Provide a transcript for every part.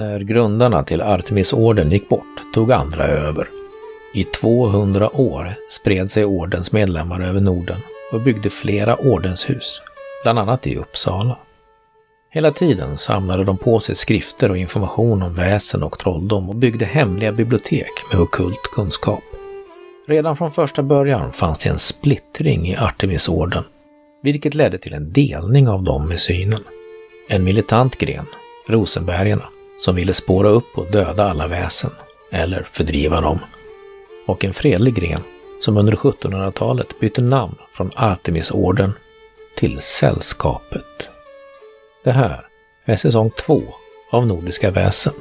När grundarna till Artemisorden gick bort tog andra över. I 200 år spred sig ordens medlemmar över Norden och byggde flera ordenshus, bland annat i Uppsala. Hela tiden samlade de på sig skrifter och information om väsen och trolldom och byggde hemliga bibliotek med okult kunskap. Redan från första början fanns det en splittring i Artemisorden, vilket ledde till en delning av dem med synen. En militant gren, Rosenbergarna, som ville spåra upp och döda alla väsen, eller fördriva dem. Och en fredlig gren som under 1700-talet bytte namn från Artemisorden till Sällskapet. Det här är säsong två av Nordiska väsen,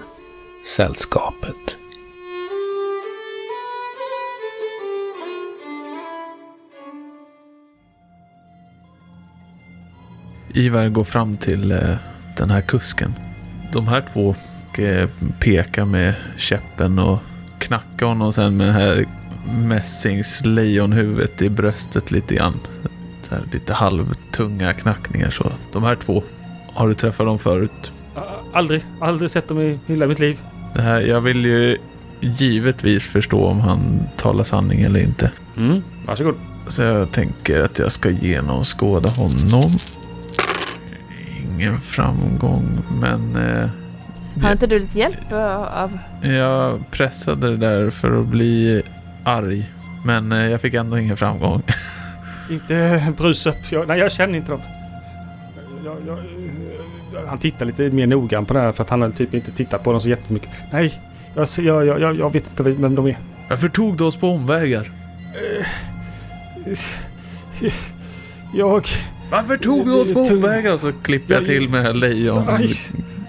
Sällskapet. Ivar går fram till eh, den här kusken. De här två eh, pekar med käppen och knackar honom sen med det här mässingslejonhuvudet i bröstet lite grann. Så här, lite halvtunga knackningar så. De här två, har du träffat dem förut? Aldrig, aldrig sett dem i hela mitt liv. Det här, jag vill ju givetvis förstå om han talar sanning eller inte. Mm, varsågod. Så jag tänker att jag ska genomskåda honom. Ingen framgång, men... Eh, Har inte du lite hjälp av... jag pressade det där för att bli arg. Men eh, jag fick ändå ingen framgång. Inte brus upp. Jag, nej, jag känner inte dem. Jag, jag, han tittar lite mer noggrant på det här för att han har typ inte tittat på dem så jättemycket. Nej, jag, jag, jag, jag, jag vet inte vem de är. Varför tog du oss på omvägar? Jag... Varför tog du oss på omvägar? Så klipper jag till med lejon.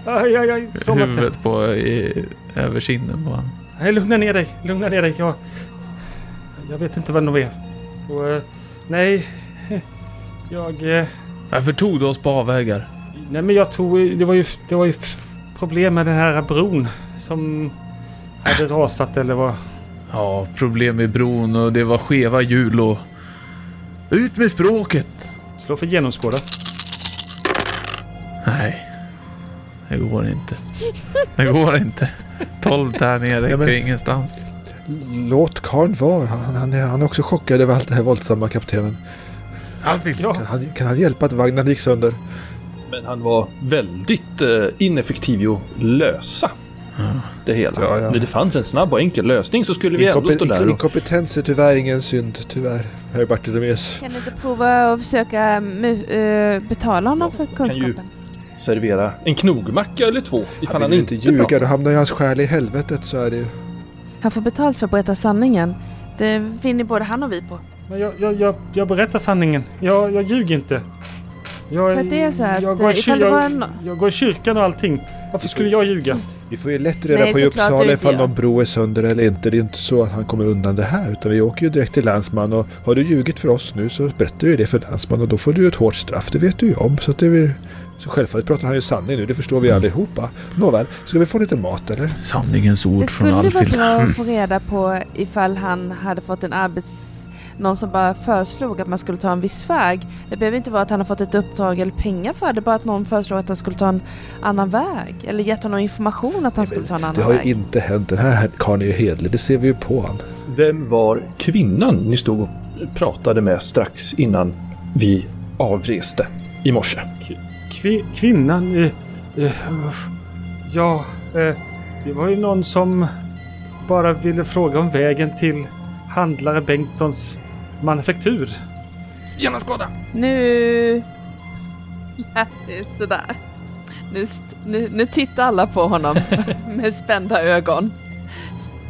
Aj, aj, aj. Huvudet på i, över kinden på honom. Nej, lugna ner dig. Lugna ner dig. Jag, jag vet inte vem de är. Och, eh, nej, jag... eh, Varför tog du oss på avvägar? Nej, men jag tog... Det var ju, det var ju problem med den här bron som hade rasat eller vad. Ja, problem med bron och det var skeva hjul och... Ut med språket! Slå för genomskåda. Det går inte. Det går inte. 12 tärningar räcker Ja, men- ingenstans. Låt karln vara. Han, han, är, han är också chockad över allt det här våldsamma kaptenen. Alfred! Ja, Kan han, kan han hjälpa att vagnen gick sönder? Men han var väldigt eh, ineffektiv i att lösa det hela. Ja, ja. När det fanns en snabb och enkel lösning så skulle vi ändå stå Inkompe- där. Inkompetens är tyvärr ingen synd, tyvärr. Herr Bartolomeus. Kan du inte prova att försöka eh, betala honom för kan ju- kunskapen? Servera en knogmacka eller två ifall Han han inte ljuga, pratar. då hamnar ju hans själ i helvetet så är det ju. Han får betalt för att berätta sanningen. Det vinner både han och vi på. men jag, jag, jag, jag berättar sanningen. Jag, jag ljuger inte. Jag, För det är så att, jag, går i eh, ifall kyr- det var en- jag går i kyrkan och allting. Varför skulle jag ljuga? Vi får ju lätt reda Nej, på i Uppsala inte ifall någon bro är sönder eller inte. Det är inte så att han kommer undan det här. Utan vi åker ju direkt till länsman och har du ljugit för oss nu så berättar vi det för länsman och då får du ett hårt straff. Det vet du ju om. Så, att det är. Så självfallet pratar han ju sanning nu. Det förstår vi allihopa. Nåväl, ska vi få lite mat eller? Sanningens ord Det från skulle vara Alfhild. bra att få reda på ifall han hade fått en arbets... Någon som bara föreslog att man skulle ta en viss väg. Det behöver inte vara att han har fått ett uppdrag eller pengar för det. Bara att någon föreslog att han skulle ta en annan väg. Eller gett honom information att han skulle ta en Det annan har ju väg. inte hänt. Den här karln är ju hedlig. Det ser vi ju på han. Vem var kvinnan ni stod och pratade med strax innan vi avreste i morse? Kvi, kvinnan... Eh, eh, ja, eh, det var ju någon som bara ville fråga om vägen till handlare Bengtssons manufaktur. Genomskåda! Nu... Ja, det är sådär. Nu, nu, nu tittar alla på honom med spända ögon.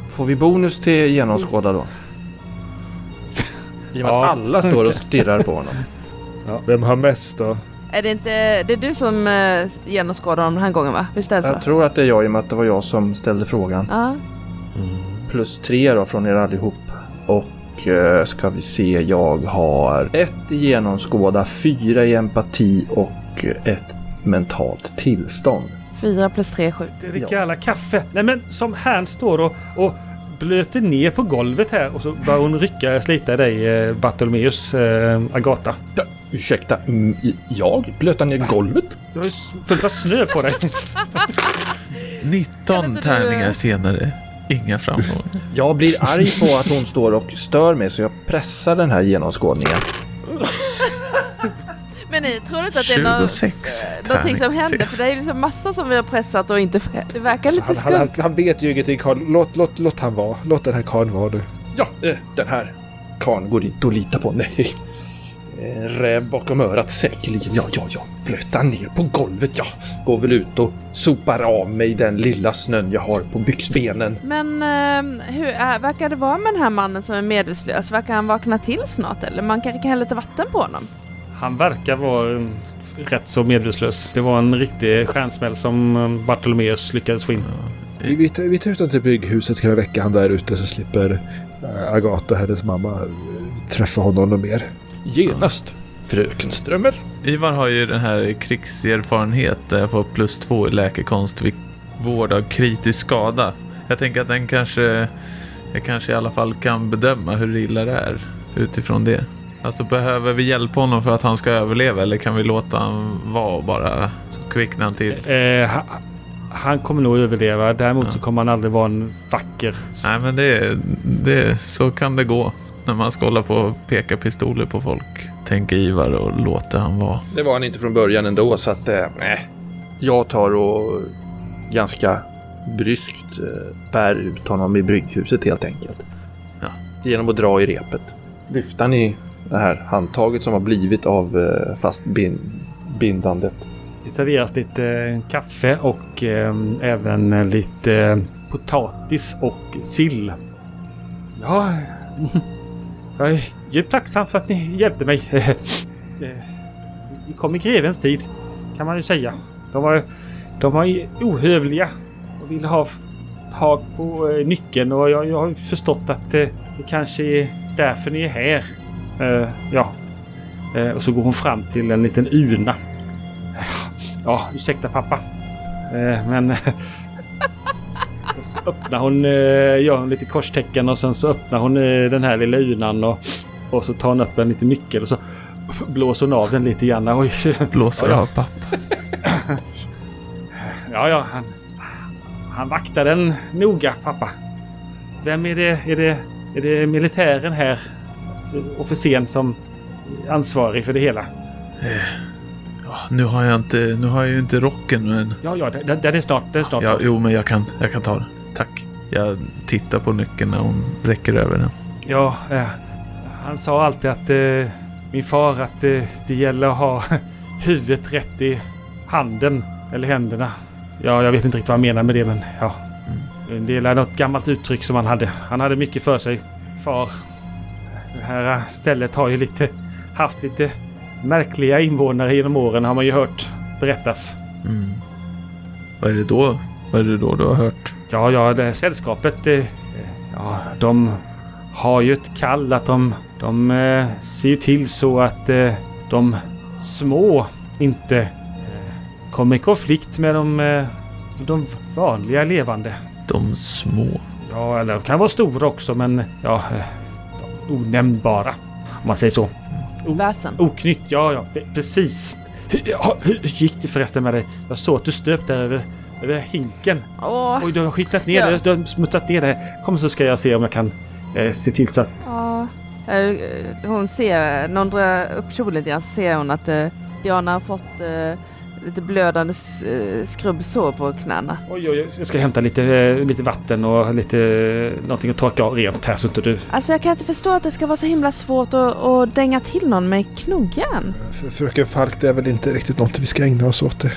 Får vi bonus till genomskåda då? I och med Ja, att alla står och stirrar på honom. Vem har mest då? Är det inte... Det är du som eh, genomskådar honom den här gången va? Visst är det så? Jag tror att det är jag i och med att det var jag som ställde frågan. Ja. Plus tre då från er allihop. Och eh, ska vi se, jag har ett i genomskåda, fyra i empati och ett mentalt tillstånd. Fyra plus tre, sju. Dricka alla kaffe. Nej men som här står och, och blöter ner på golvet här och så börjar hon rycka, slita dig eh, Bartolomeus, eh, Agata. Ja, ursäkta, jag blötar ner golvet? Du har ju av snö på dig. Kan 19 inte du- tärningar senare. Inga framgångar. Jag blir arg på att hon står och stör mig så jag pressar den här genomskådningen. Men ni tror inte att det är någon, 26 eh, någonting som händer? För det är liksom massa som vi har pressat och inte... Det verkar lite Han, han, han, skumt. han vet ju ingenting Karl. Låt, låt, låt han vara. Låt den här karln vara nu. Ja, eh, den här karln går inte att lita på. Nej. En räv bakom örat säkerligen. Ja, ja, ja. Blöta ner på golvet. Ja, går väl ut och sopar av mig den lilla snön jag har på byxbenen. Men eh, hur äh, verkar det vara med den här mannen som är medvetslös? Verkar han vakna till snart eller? Man kanske kan hälla lite vatten på honom? Han verkar vara eh, rätt så medvetslös. Det var en riktig stjärnsmäll som eh, Bartolomeus lyckades få in. Vi, vi, tar, ut honom till bygghuset kan vi väcka han där ute så slipper äh, Agatha, hennes mamma, träffa honom mer. Genast. Fröken Strömmer. Ivar har ju den här krigserfarenhet där jag får plus två i läkekonst vid vård av kritisk skada. Jag tänker att den kanske, jag kanske i alla fall kan bedöma hur illa det är utifrån det. Alltså behöver vi hjälpa honom för att han ska överleva eller kan vi låta han vara och bara så kvicknar han till? Eh, ha, han kommer nog överleva. Däremot Ja. så kommer han aldrig vara en vacker... Nej men det, det, så kan det gå när man ska hålla på och peka pistoler på folk. Tänker Ivar och låter han vara. Det var han inte från början ändå så att eh, nej. Jag tar och ganska bryskt eh, bär ut honom i brygghuset helt enkelt. Ja. Genom att dra i repet. Lyfta han i det här handtaget som har blivit av eh, fast bin, bindandet. Det serveras lite eh, kaffe och eh, även eh, lite eh, potatis och sill. Ja, jag är djupt tacksam för att ni hjälpte mig. Eh, vi kom i grevens tid, kan man ju säga. De var, de var ohövliga och ville ha tag på eh, nyckeln och jag, jag har ju förstått att eh, det kanske är därför ni är här. Ja. Och så går hon fram till en liten urna. Ja, ursäkta pappa. Men... öppnar hon, eh, gör hon lite korstecken och sen så öppnar hon eh, den här lilla urnan och, och så tar hon upp en liten nyckel och så blåser hon av den lite grann. Oj. Blåser Ja, av pappa. Ja, ja, han, han vaktar den noga, pappa. Vem är det? Är det, är det militären här? Officeren som ansvarig för det hela? Ja, nu har jag inte, nu har jag ju inte rocken men... Ja, ja, den, den är snart, den är snart. Ja, jo men jag kan, jag kan ta den. Tack. Jag tittar på nyckeln när hon räcker över den. Ja, eh, han sa alltid att eh, min far att eh, det gäller att ha huvudet rätt i handen eller händerna. Ja, jag vet inte riktigt vad han menar med det, men ja. Det är något gammalt uttryck som han hade. Han hade mycket för sig, far. Det här stället har ju lite haft lite märkliga invånare genom åren har man ju hört berättas. Mm. Vad är det då? Vad är det då du har hört? Ja, ja, det här sällskapet. Eh, ja, de har ju ett kall att de, de eh, ser ju till så att eh, de små inte eh, kommer i konflikt med de, de vanliga levande. De små. Ja, eller de kan vara stora också, men ja, de onämnbara. Om man säger så. Väsen. Oknytt, ja, ja, pre- precis. Hur hur gick det förresten med dig? Jag såg att du stöp där över, över hinken. Åh, Oj, du har skitat ner Ja. det. Du har smuttat ner det. Kom så ska jag se om jag kan eh, se till så att... ja. Eh, Hon ser, när hon drar upp kjolen lite grann så ser hon att eh, Diana har fått eh, lite blödande eh, skrubbsår på knäna. Oj, oj, oj. Jag ska hämta lite, eh, lite vatten och lite någonting att torka av rent här så inte du... Alltså jag kan inte förstå att det ska vara så himla svårt att, att dänga till någon med knogjärn. För, fröken Falk, det är väl inte riktigt något vi ska ägna oss åt det.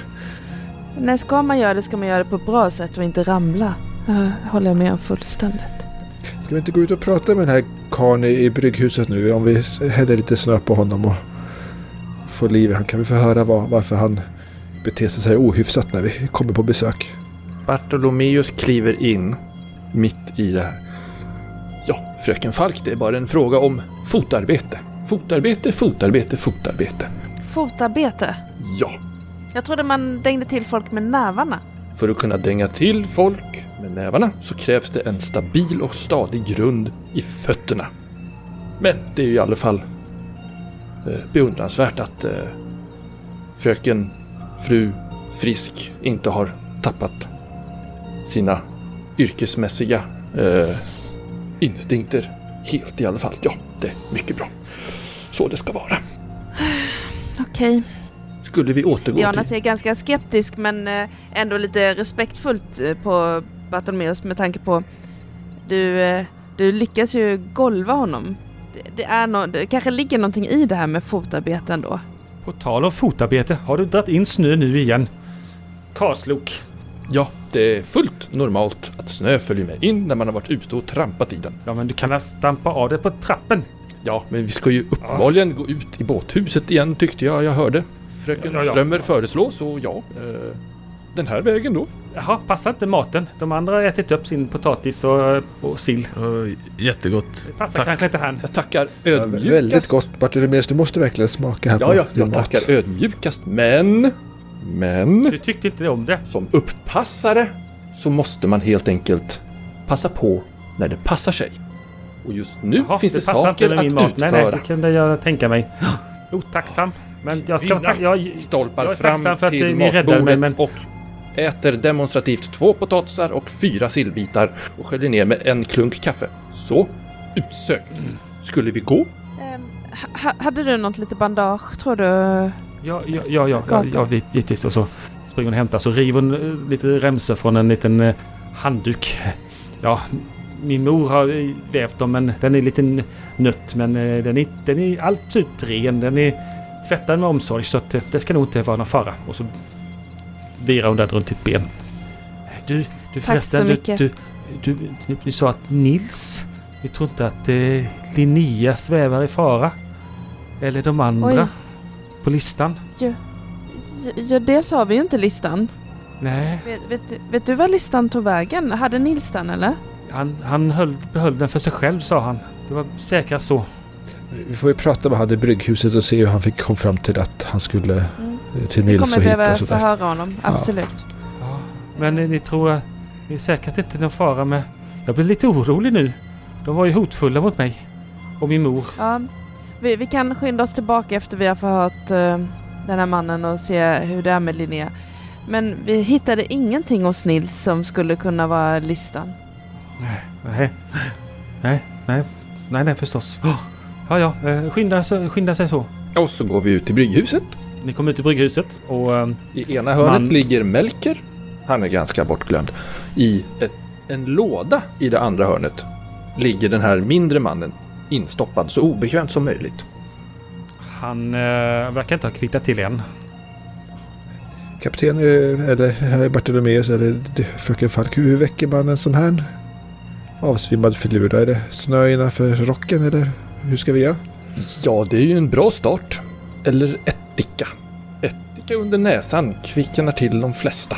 När ska man göra det ska man göra det på ett bra sätt och inte ramla. Uh, håller jag med om fullständigt. Ska vi inte gå ut och prata med den här karln i, i brygghuset nu? Om vi häller lite snö på honom och får liv i han kan vi få höra var, varför han beter sig så här ohyfsat när vi kommer på besök. Bartolomeus kliver in mitt i det här. Ja, fröken Falk, det är bara en fråga om fotarbete. Fotarbete, fotarbete, fotarbete. Fotarbete. Ja, Jag trodde man dängde till folk med nävarna. för att kunna dänga till folk med nävarna så krävs det en stabil och stadig grund i fötterna. Men det är ju i alla fall eh, beundransvärt att eh, fröken, fru Frisk inte har tappat sina yrkesmässiga eh, instinkter helt i alla fall. Ja, det är mycket bra. Så det ska vara. Okej. Skulle vi återgå Jana till... ser ganska skeptisk men eh, ändå lite respektfullt eh, på Bartolomeus med tanke på du, eh, du lyckas ju golva honom. Det, det, är no, det kanske ligger någonting i det här med fotarbete ändå. På tal om fotarbete, har du dragit in snö nu igen? Karlslok. Ja, det är fullt normalt att snö följer med in när man har varit ute och trampat i den. Ja, men du kan väl stampa av det på trappen? Ja, men vi ska ju uppenbarligen gå ut i båthuset igen tyckte jag jag hörde. Fröken Ja, ja. Strömmer föreslår, så ja. Eh, den här vägen då. Jaha, passar inte maten? De andra har ätit upp sin potatis och, och sill. Och jättegott. Det passar Tack. kanske inte han. Jag tackar Ja, ödmjukast. väldigt gott Bartolomeus, du måste verkligen smaka här Ja, på ja, din jag mat. tackar ödmjukast. Men... Men... Du tyckte inte om det. Som upppassare så måste man helt enkelt passa på när det passar sig. Och just nu Jaha, finns det, inte saker att mat. Nej, nej, utföra. det kunde jag tänka mig. Otacksam. Men jag ska ta, jag, Stolpar jag är fram för att till ni räddade mig, men- och äter demonstrativt två potatisar och fyra sillbitar och sköljer ner med en klunk kaffe. Så, utsökt. Skulle vi gå? Ehm, ha, hade du något lite bandage tror du? Ja, ja, ja, ja, ja, ja vet- givetvis. Och så springer hon och hämtar. Så river hon eh, lite remsor från en liten eh, handduk. Ja, min mor har eh, vävt dem men den är lite nött. Men eh, den är, den är absolut ren. Den är tvättad med omsorg så att det ska nog inte vara någon fara. Och så virar hon den runt ditt ben. Du, du så förresten, du, mycket. du, du, du, du sa att Nils, vi tror inte att eh, Linnea svävar i fara. Eller de andra Oj. på listan. Ja, ja, dels har vi ju inte listan. Nej, Vet, vet, vet du var listan tog vägen? Hade Nils den eller? han, han höll, behöll den för sig själv sa han. Det var säkrast så. Vi får ju prata med han i brygghuset och se hur han fick kom fram till att han skulle Mm. eh, till Vi Nils kommer och hit behöva och sådär. förhöra honom, absolut. Ja, men eh, ni tror att det är säkert inte någon fara med... Jag blir lite orolig nu. De var ju hotfulla mot mig. Och min mor. Ja, vi, vi kan skynda oss tillbaka efter vi har förhört eh, den här mannen och se hur det är med Linnea. Men vi hittade ingenting hos Nils som skulle kunna vara listan. Nej, nej, nej, nej, nej, nej förstås. Oh, Ja, ja, eh, skynda, skynda sig så. Och så går vi ut till brygghuset. Ni kommer ut i brygghuset och... eh, I ena hörnet Man- ligger Melker. Han är ganska bortglömd. I ett, en låda i det andra hörnet ligger den här mindre mannen instoppad så obekvämt som möjligt. Han eh, verkar inte ha kvittrat till än. Kapten eh, eller Bartolomeus eller det- fröken Falk, hur väcker man en sån här avsvimmad filur? Är det snö innanför rocken eller hur ska vi göra? Ja, det är ju en bra start. Eller ättika. Ättika under näsan kvicknar till de flesta.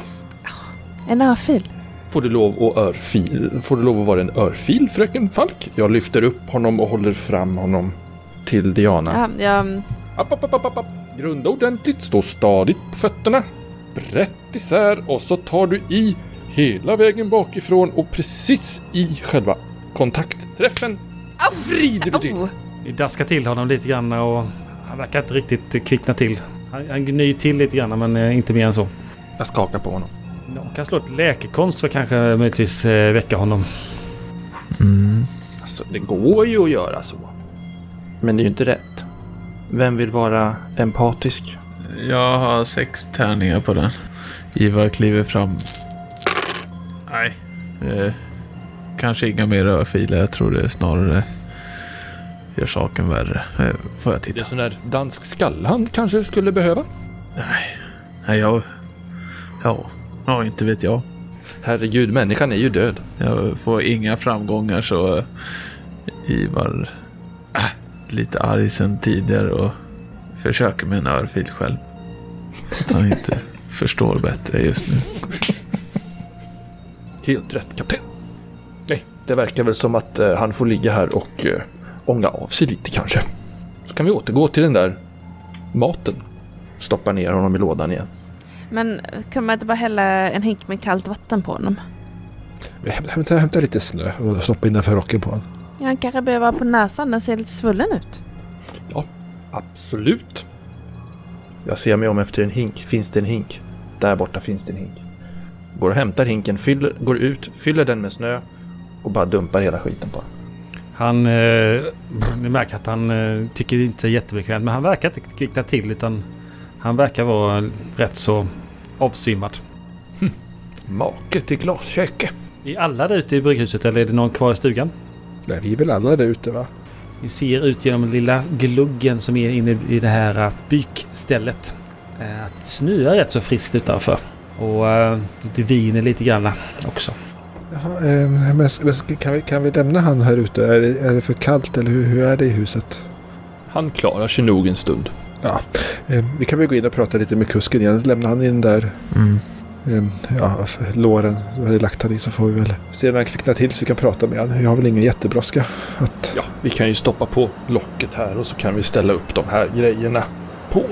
En örfil. Får du lov att örfil? Får du lov att vara en örfil, fröken Falk? Jag lyfter upp honom och håller fram honom till Diana. Ja, ja, App, app, app, app, app, app. Grunda ordentligt, stå stadigt på fötterna. Brett isär och så tar du i hela vägen bakifrån och precis i själva kontaktträffen vrider du till. Vi daskar till honom lite grann och han verkar inte riktigt kvickna till. Han, han gnyr till lite grann men eh, inte mer än så. Jag skakar på honom. Någon kan slå ett läkekonst för kanske möjligtvis eh, väcka honom. Alltså, det går ju att göra så. Men det är ju inte rätt. Vem vill vara empatisk? Jag har sex tärningar på den. Ivar kliver fram. Nej. Eh, kanske inga mer örfiler. Jag tror det snarare gör saken värre. Eh, får jag Det är titta? sån där dansk skall han kanske skulle behöva. Nej. Nej, jag... Ja. Ja, inte vet jag. Herregud, människan är ju död. Jag får inga framgångar så Ivar äh, lite arg sen tidigare och försöker med en örfil själv. Att han inte förstår bättre just nu. Helt rätt, kapten. Det verkar väl som att eh, han får ligga här och eh, ånga av sig lite kanske. Så kan vi återgå till den där maten. Stoppa ner honom i lådan igen. men kan man inte bara hälla en hink med kallt vatten på honom? Hämta, hämta, lite snö och stoppa innanför rocken på honom. Ja, han kanske behöver vara på näsan, den ser lite svullen ut. Absolut. Jag ser mig om efter en hink. Finns det en hink? Där borta finns det en hink. går och hämtar hinken, fyller, går ut, fyller den med snö och bara dumpar hela skiten på. Han... Eh, ni märker att han eh, tycker inte är jättebekvämt. Men han verkar inte kvickna till utan han verkar vara rätt så avsvimmad. Make till glasköke. Är alla där ute i brygghuset eller är det någon kvar i stugan? Nej, vi är väl alla där ute va? Vi ser ut genom den lilla gluggen som är inne i det här eh, bykstället. eh, Att det snöar rätt så friskt utanför. Och eh, det viner lite grann också. Eh, men kan, vi, kan vi lämna han här ute? Är det, är det för kallt eller hur, hur är det i huset? Han klarar sig nog en stund. Ja, eh, vi kan väl gå in och prata lite med kusken igen. Lämna han in där. Mm. Eh, ja, för låren. Du hade lagt han i så får vi väl se när han kvicknar till så vi kan prata med honom. Jag har väl ingen jättebrådska. Att... Ja, vi kan ju stoppa på locket här och så kan vi ställa upp de här grejerna på.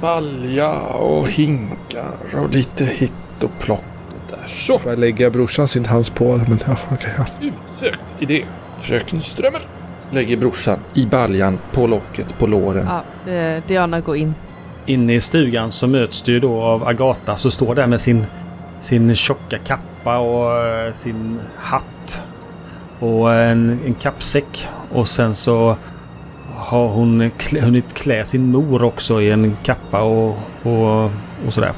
Balja och hinkar och lite hit och plock. Där så. Bara lägga brorsan sin hands på. Men ja, okej. ja. Utsökt idé. Fröken Strömmel lägger brorsan i baljan på locket på låren. Ja, eh, Diana går in. Inne i stugan så möts du ju då av Agata som står där med sin, sin tjocka kappa och eh, sin hatt. Och en, en kappsäck. Och sen så har hon klä, hunnit klä sin mor också i en kappa och, och, och sådär.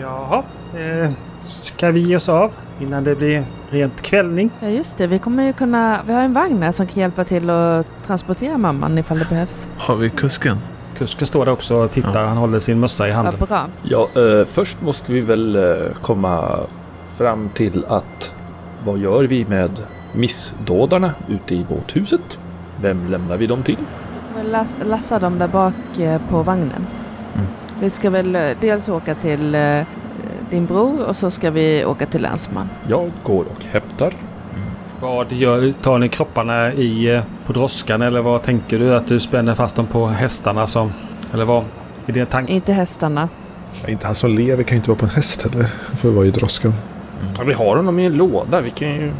Jaha, eh, ska vi ge oss av innan det blir rent kvällning? Ja just det, vi kommer ju kunna... Vi har en vagn här som kan hjälpa till att transportera mamman ifall det behövs. Har vi kusken? Kusken står där också och tittar. Ja. Han håller sin mössa i Ja, handen. bra. Ja, eh, först måste vi väl eh, komma fram till att vad gör vi med missdådarna ute i båthuset? Vem lämnar vi dem till? Vi las- lassa dem där bak eh, på vagnen. Mm. Vi ska väl dels åka till din bror och så ska vi åka till länsman. Jag går och hämtar. Vad gör, tar ni kropparna i eh, på droskan eller vad tänker du? Att du spänner fast dem på hästarna som... Eller vad? Är det tanke? Inte hästarna. Ja, Inte han som lever kan ju inte vara på en häst heller. Han får vara i droskan. Ja, vi har honom i en låda. Vi kan ju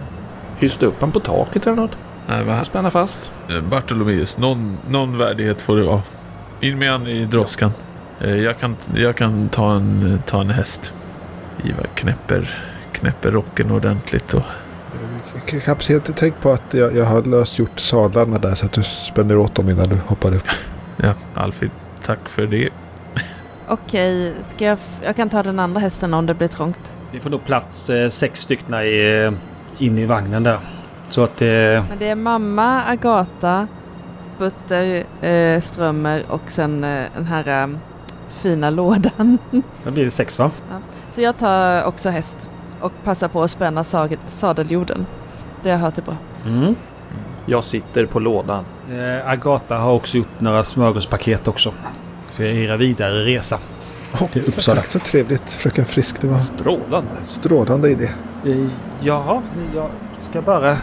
hysta upp honom på taket eller något. Nej, va? Spänna fast. Eh, Bartolomeus, någon, någon värdighet får det vara. In med han i droskan. Eh, Jag kan, jag kan ta, en, ta en häst. Ivar knäpper, knäpper rocken ordentligt och K- Kapten, tänk på att jag, jag har löst gjort sadlarna där så att du spänner åt dem innan du hoppar upp. ja, Alfred, tack för det. Okej, ska jag... Jag kan ta den andra hästen om det blir trångt. Vi får nog plats eh, sex stycken i, eh, in i vagnen där. Så att eh, Men det är mamma, Agata, Butter, eh, Strömmer och sen eh, den här eh, fina lådan. då blir det sex va? Så jag tar också häst och passar på att spänna sadeljorden. Det har jag hört är bra. Mm. Jag sitter på lådan. Eh, Agata har också gjort några smörgåspaket också. För era vidare resa. Oh, Till Uppsala. Tack så trevligt fröken Frisk. Det var Strålande. strålande idé. Eh, jaha, jag ska bara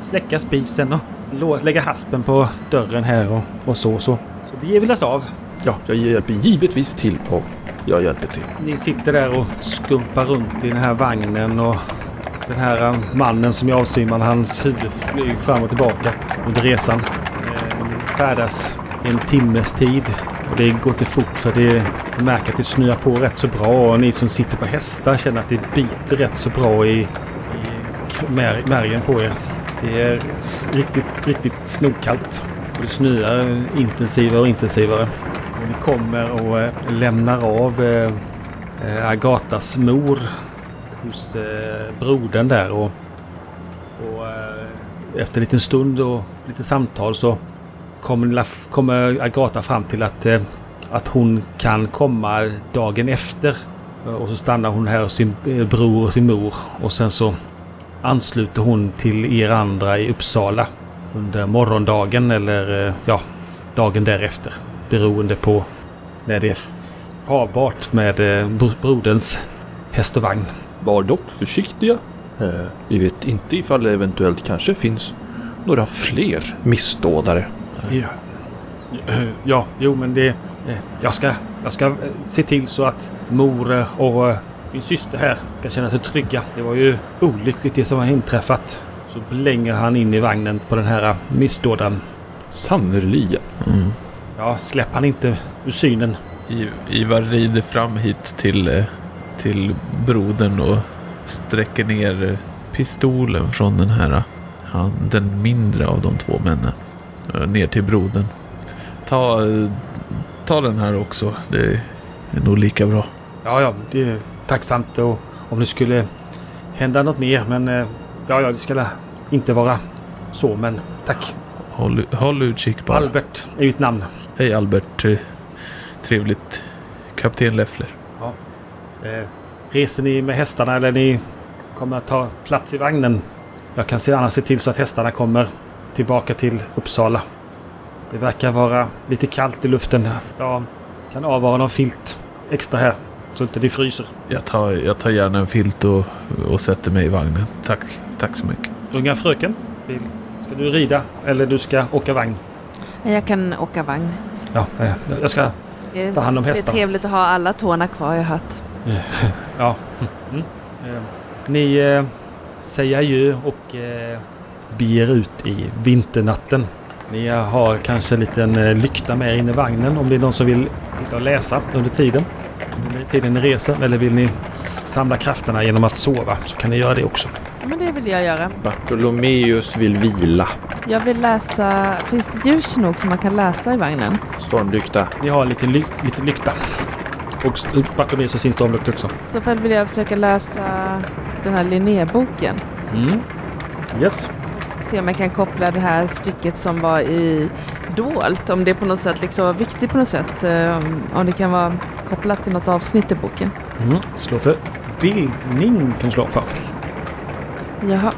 släcka spisen och lägga haspen på dörren här och, och så så. Så vi ger väl oss av. Ja, jag hjälper givetvis till och jag hjälper till. Ni sitter där och skumpar runt i den här vagnen och den här eh, mannen som är avsvimmad, hans huvud flyger fram och tillbaka under resan. Ni färdas en timmes tid och det går inte fort för det märker att det snöar på rätt så bra och ni som sitter på hästar känner att det biter rätt så bra i, i märgen på er. Det är riktigt, riktigt snokallt och det snöar intensivare och intensivare. Hon ni kommer och eh, lämnar av eh, eh, Agatas mor hos brodern där och, och efter en liten stund och lite samtal så kommer, kommer Agata fram till att, att hon kan komma dagen efter. Och så stannar hon här hos sin bror och sin mor och sen så ansluter hon till er andra i Uppsala under morgondagen eller ja, dagen därefter. Beroende på när det är farbart med eh, bro- broderns häst och vagn. Var dock försiktiga. Eh, vi vet inte ifall det eventuellt kanske finns några fler missdådare. Ja, ja jo men det... eh, Jag ska, jag ska se till så att mor och min syster här ska känna sig trygga. Det var ju olyckligt det som har inträffat. Så blänger han in i vagnen på den här missdådaren. Sannerligen. Mm. Ja, släpp han inte ur synen. I- Ivar rider fram hit till, eh, till brodern och sträcker ner pistolen från den här, han, den mindre av de två männen. eh, Ner till brodern. Ta, eh, ta den här också. Det är nog lika bra. Ja, ja, det är tacksamt och om det skulle hända något mer. Men eh, ja, ja, det ska inte vara så. Men tack. Håll, håll utkik bara. Albert är mitt namn. Hej Albert. Trevligt. Kapten Leffler. Eh, reser ni med hästarna eller ni kommer att ta plats i vagnen? Jag kan annars se till så att hästarna kommer tillbaka till Uppsala. Det verkar vara lite kallt i luften. Jag kan avvara någon filt extra här så inte det fryser. Jag tar, jag tar gärna en filt och, och sätter mig i vagnen. Tack. Tack så mycket. Unga fröken, ska du rida eller du ska åka vagn? Jag kan åka vagn. Ja, jag ska ta hand om det är hästarna. trevligt att ha alla tårna kvar, jag har hört. Ja. Mm. Eh, Ni eh, säger adjö och eh, beger ut i vinternatten. Ni har kanske en liten eh, lykta med er inne i vagnen om det är någon som vill sitta och läsa under tiden. Under tiden ni reser. Eller vill ni samla krafterna genom att sova så kan ni göra det också. Ja, men det vill jag göra. Bartolomeus vill vila. Jag vill läsa... Finns det ljus nog som man kan läsa i vagnen? Stormlykta. Ni har lite, ly lite lykta. Och st- bakom er så syns stormlukt också. I så fall vill jag försöka läsa den här Linnéboken. Mm. Yes. Se om jag kan koppla det här stycket som var i dolt. Om det på något sätt liksom var viktigt på något sätt. eh, Om det kan vara kopplat till något avsnitt i boken. Mm. Slå för bildning kan slå för. Jaha.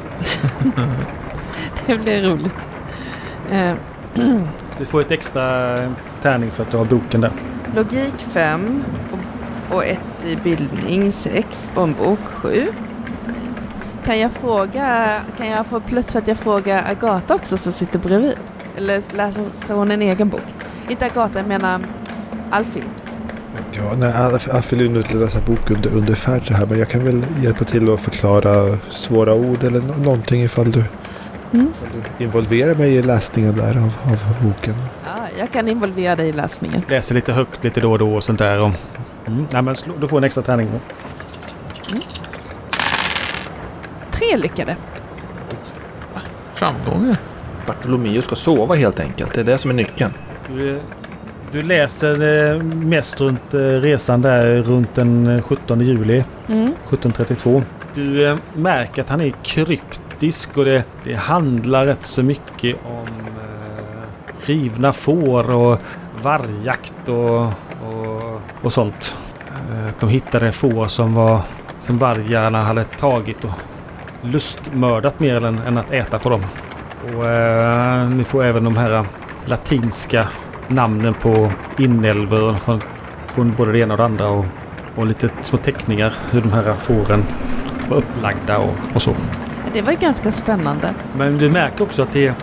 det blir roligt. Eh, Du får ett extra tärning för att du har boken där. Logik 5 och, och ett i bildning 6 och en bok 7. Kan jag fråga, kan jag få plus för att jag frågar Agata också som sitter bredvid? Eller läser hon en egen bok? Inte Agata, jag menar Alfhild. Ja, nej, nog att läsa bok under, under färd så här. Men jag kan väl hjälpa till att förklara svåra ord eller nå- någonting ifall du, Mm. ifall du involverar mig i läsningen där av, av boken. Ja, jag kan involvera dig i läsningen. Läser lite högt lite då och då och sånt där. Och, mm. Nej, men slå, du får en extra tärning. Tre lyckade. Framgångar. Bartolomeus ska sova helt enkelt. Det är det som är nyckeln. Du, du läser eh, mest runt eh, resan där runt den eh, 17 juli Mm. 1732. Du eh, märker att han är kryptisk och det, det handlar rätt så mycket om eh, rivna får och vargjakt och, och, och sånt. Eh, att de hittade får som var som vargarna hade tagit och lustmördat mer än, än att äta på dem. Och eh, ni får även de här latinska namnen på inälvor från, från både det ena och det andra. Och, och lite små teckningar hur de här fåren var upplagda och, och så. Det var ganska spännande. Men du märker också att det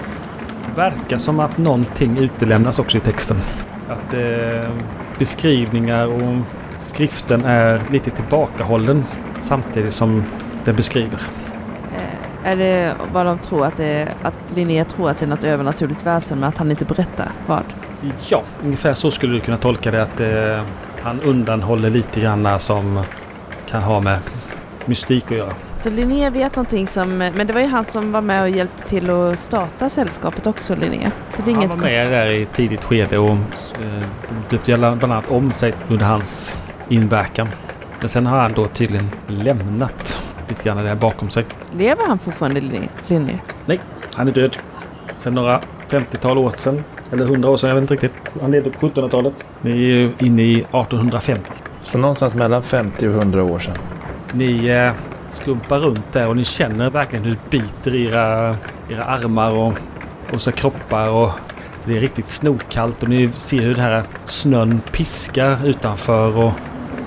verkar som att någonting utelämnas också i texten. Att eh, beskrivningar och skriften är lite tillbakahållen samtidigt som den beskriver. Eh, är det vad de tror att det att Linnea tror att det är något övernaturligt väsen men att han inte berättar vad? Ja, ungefär så skulle du kunna tolka det. Att eh, han undanhåller lite grann som kan ha med mystik att göra. Så Linnea vet någonting som, men det var ju han som var med och hjälpte till att starta sällskapet också Linnea. Så det är Han inget var med där i ett tidigt skede och eh, döpte bland annat om sig under hans inverkan. Men sen har han då tydligen lämnat lite grann det här bakom sig. Lever han fortfarande Linne- Linnea? Han är död. Sen några 50-tal år sedan. Eller 100 år sedan, jag vet inte riktigt. Han levde på 1700-talet. Ni är ju inne i 1850. Så någonstans mellan 50 och 100 år sedan. Ni eh, skumpar runt där och ni känner verkligen hur det biter i era, era armar och, och så kroppar. Och det är riktigt snokallt och ni ser hur den här snön piskar utanför. Och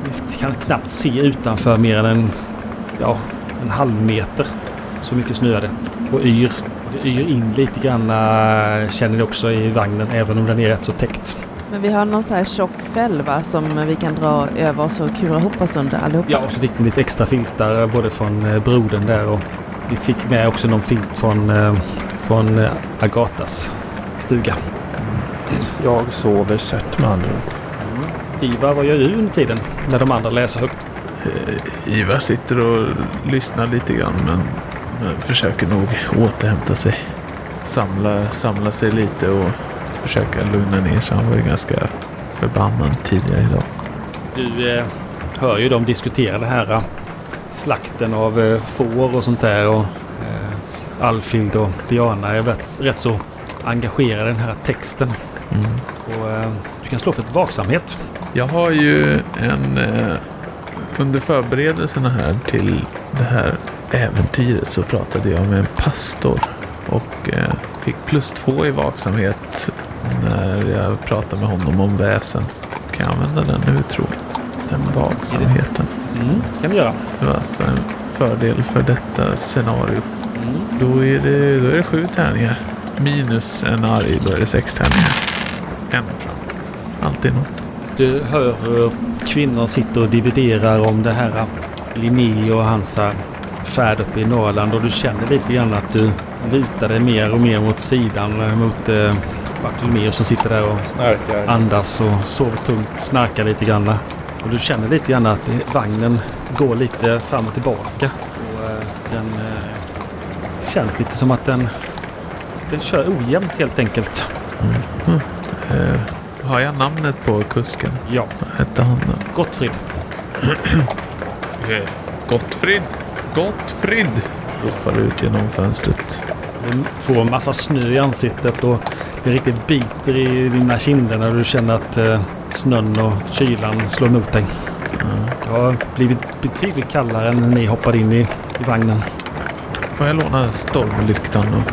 ni kan knappt se utanför mer än en, ja, en halv meter. Så mycket snö är det. Och yr. Det yr in lite grann eh, känner ni också i vagnen även om den är rätt så täckt. Men vi har någon så här tjock fäll va, som vi kan dra över oss och kura ihop oss under allihopa. Ja, och så fick ni lite extra filtar eh, både från eh, brodern där och vi fick med också någon filt från, från Agatas stuga. Jag sover sött med andra ord. Ivar, vad gör du under tiden när de andra läser högt? Ivar sitter och lyssnar lite grann men försöker nog återhämta sig. Samla, samla sig lite och försöka lugna ner sig. Han var ju ganska förbannad tidigare idag. Du eh, hör ju dem diskutera det här eh, slakten av eh, får och sånt där. Och, eh, Alfild och Diana är rätt, rätt så engagerade i den här texten. Mm. Och, eh, du kan slå för ett vaksamhet. Jag har ju en... Eh, under förberedelserna här till det här äventyret så pratade jag med en pastor och eh, fick plus två i vaksamhet när jag pratade med honom om väsen. Kan jag använda den nu tro? Den vaksamheten. Mm, kan du göra. Det var alltså en fördel för detta scenario. Mm. Då är det, då är det sju tärningar. Minus en arg, då är det sex tärningar. En fram. Alltid något. Du hör hur kvinnor sitter och dividerar om det här Linné och hans eh, färd uppe i Norrland och du känner lite grann att du lutar dig mer och mer mot sidan eh, mot eh, Bartolomeus som sitter där och Snarkar. andas och sover tungt, snarkar lite grann. Och du känner lite grann att vagnen går lite fram och tillbaka. Och, eh, den eh, känns lite som att den, den kör ojämnt helt enkelt. Eh, har jag namnet på kusken? Ja, Vad hette han då? Gottfrid. Eh, Gottfrid! Gottfrid! Ropar ut genom fönstret. Du får en massa snö i ansiktet och det riktigt biter i dina kinder när du känner att eh, snön och kylan slår emot dig. Det har blivit betydligt kallare än när ni hoppade in i, i vagnen. Får jag låna stormlyktan och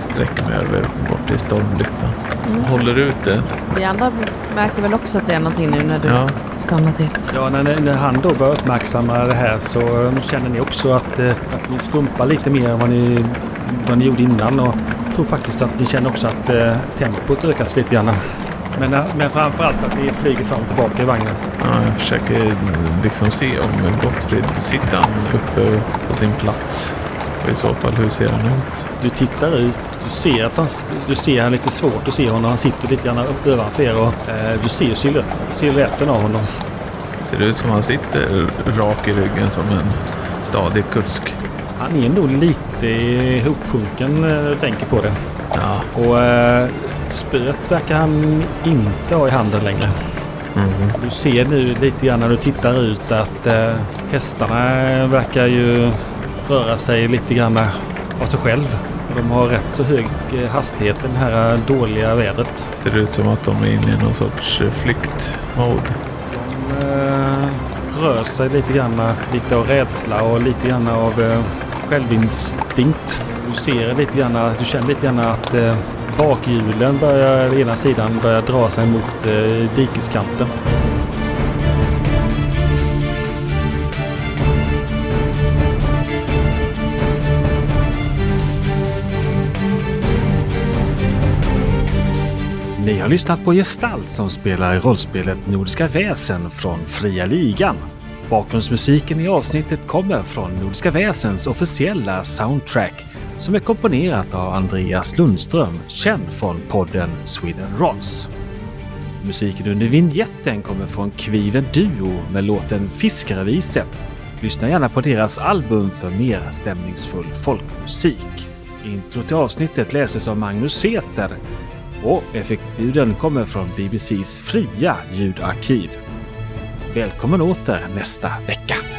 sträcka mig över bort till stormlyktan? Mm. Håller ut det? Vi andra märker väl också att det är någonting nu när du Ja. stannar till. Ja, när, när han då börjar uppmärksamma det här så eh, känner ni också att, eh, att ni skumpar lite mer än vad ni, vad ni gjorde innan. Och jag tror faktiskt att ni känner också att eh, tempot ökas lite grann. Men, eh, men framförallt att ni flyger fram och tillbaka i vagnen. Ja, jag försöker liksom se om Gottfrid sitter uppe på sin plats. Och i så fall, hur ser han ut? Du tittar ut. Du ser att han, du ser han lite svårt att se honom. Han sitter lite grann ovanför er och eh, du ser siluetten, siluetten av honom. Ser det ut som han sitter rak i ryggen som en stadig kusk? Han är nog lite ihopsjunken när du tänker på det. Ja. Och eh, spöet verkar han inte ha i handen längre. Mm. Du ser nu lite grann när du tittar ut att eh, hästarna verkar ju röra sig lite grann av sig själv. De har rätt så hög eh, hastighet i det här dåliga vädret. Ser det ut som att de är inne i någon sorts eh, flyktmode? De eh, rör sig lite grann, lite av rädsla och lite grann av eh, självinstinkt. Du ser lite grann, du känner lite grann att eh, bakhjulen börjar, ena sidan börjar dra sig mot eh, dikeskanten. Ni har lyssnat på Gestalt som spelar i rollspelet Nordiska väsen från Fria Ligan. Bakgrundsmusiken i avsnittet kommer från Nordiska väsens officiella soundtrack som är komponerat av Andreas Lundström, känd från podden Sweden Rolls. Musiken under vignetten kommer från Kviven Duo med låten Fiskareviset. Lyssna gärna på deras album för mer stämningsfull folkmusik. Intro till avsnittet läses av Magnus Seter och effektljuden kommer från BBCs fria ljudarkiv. Välkommen åter nästa vecka!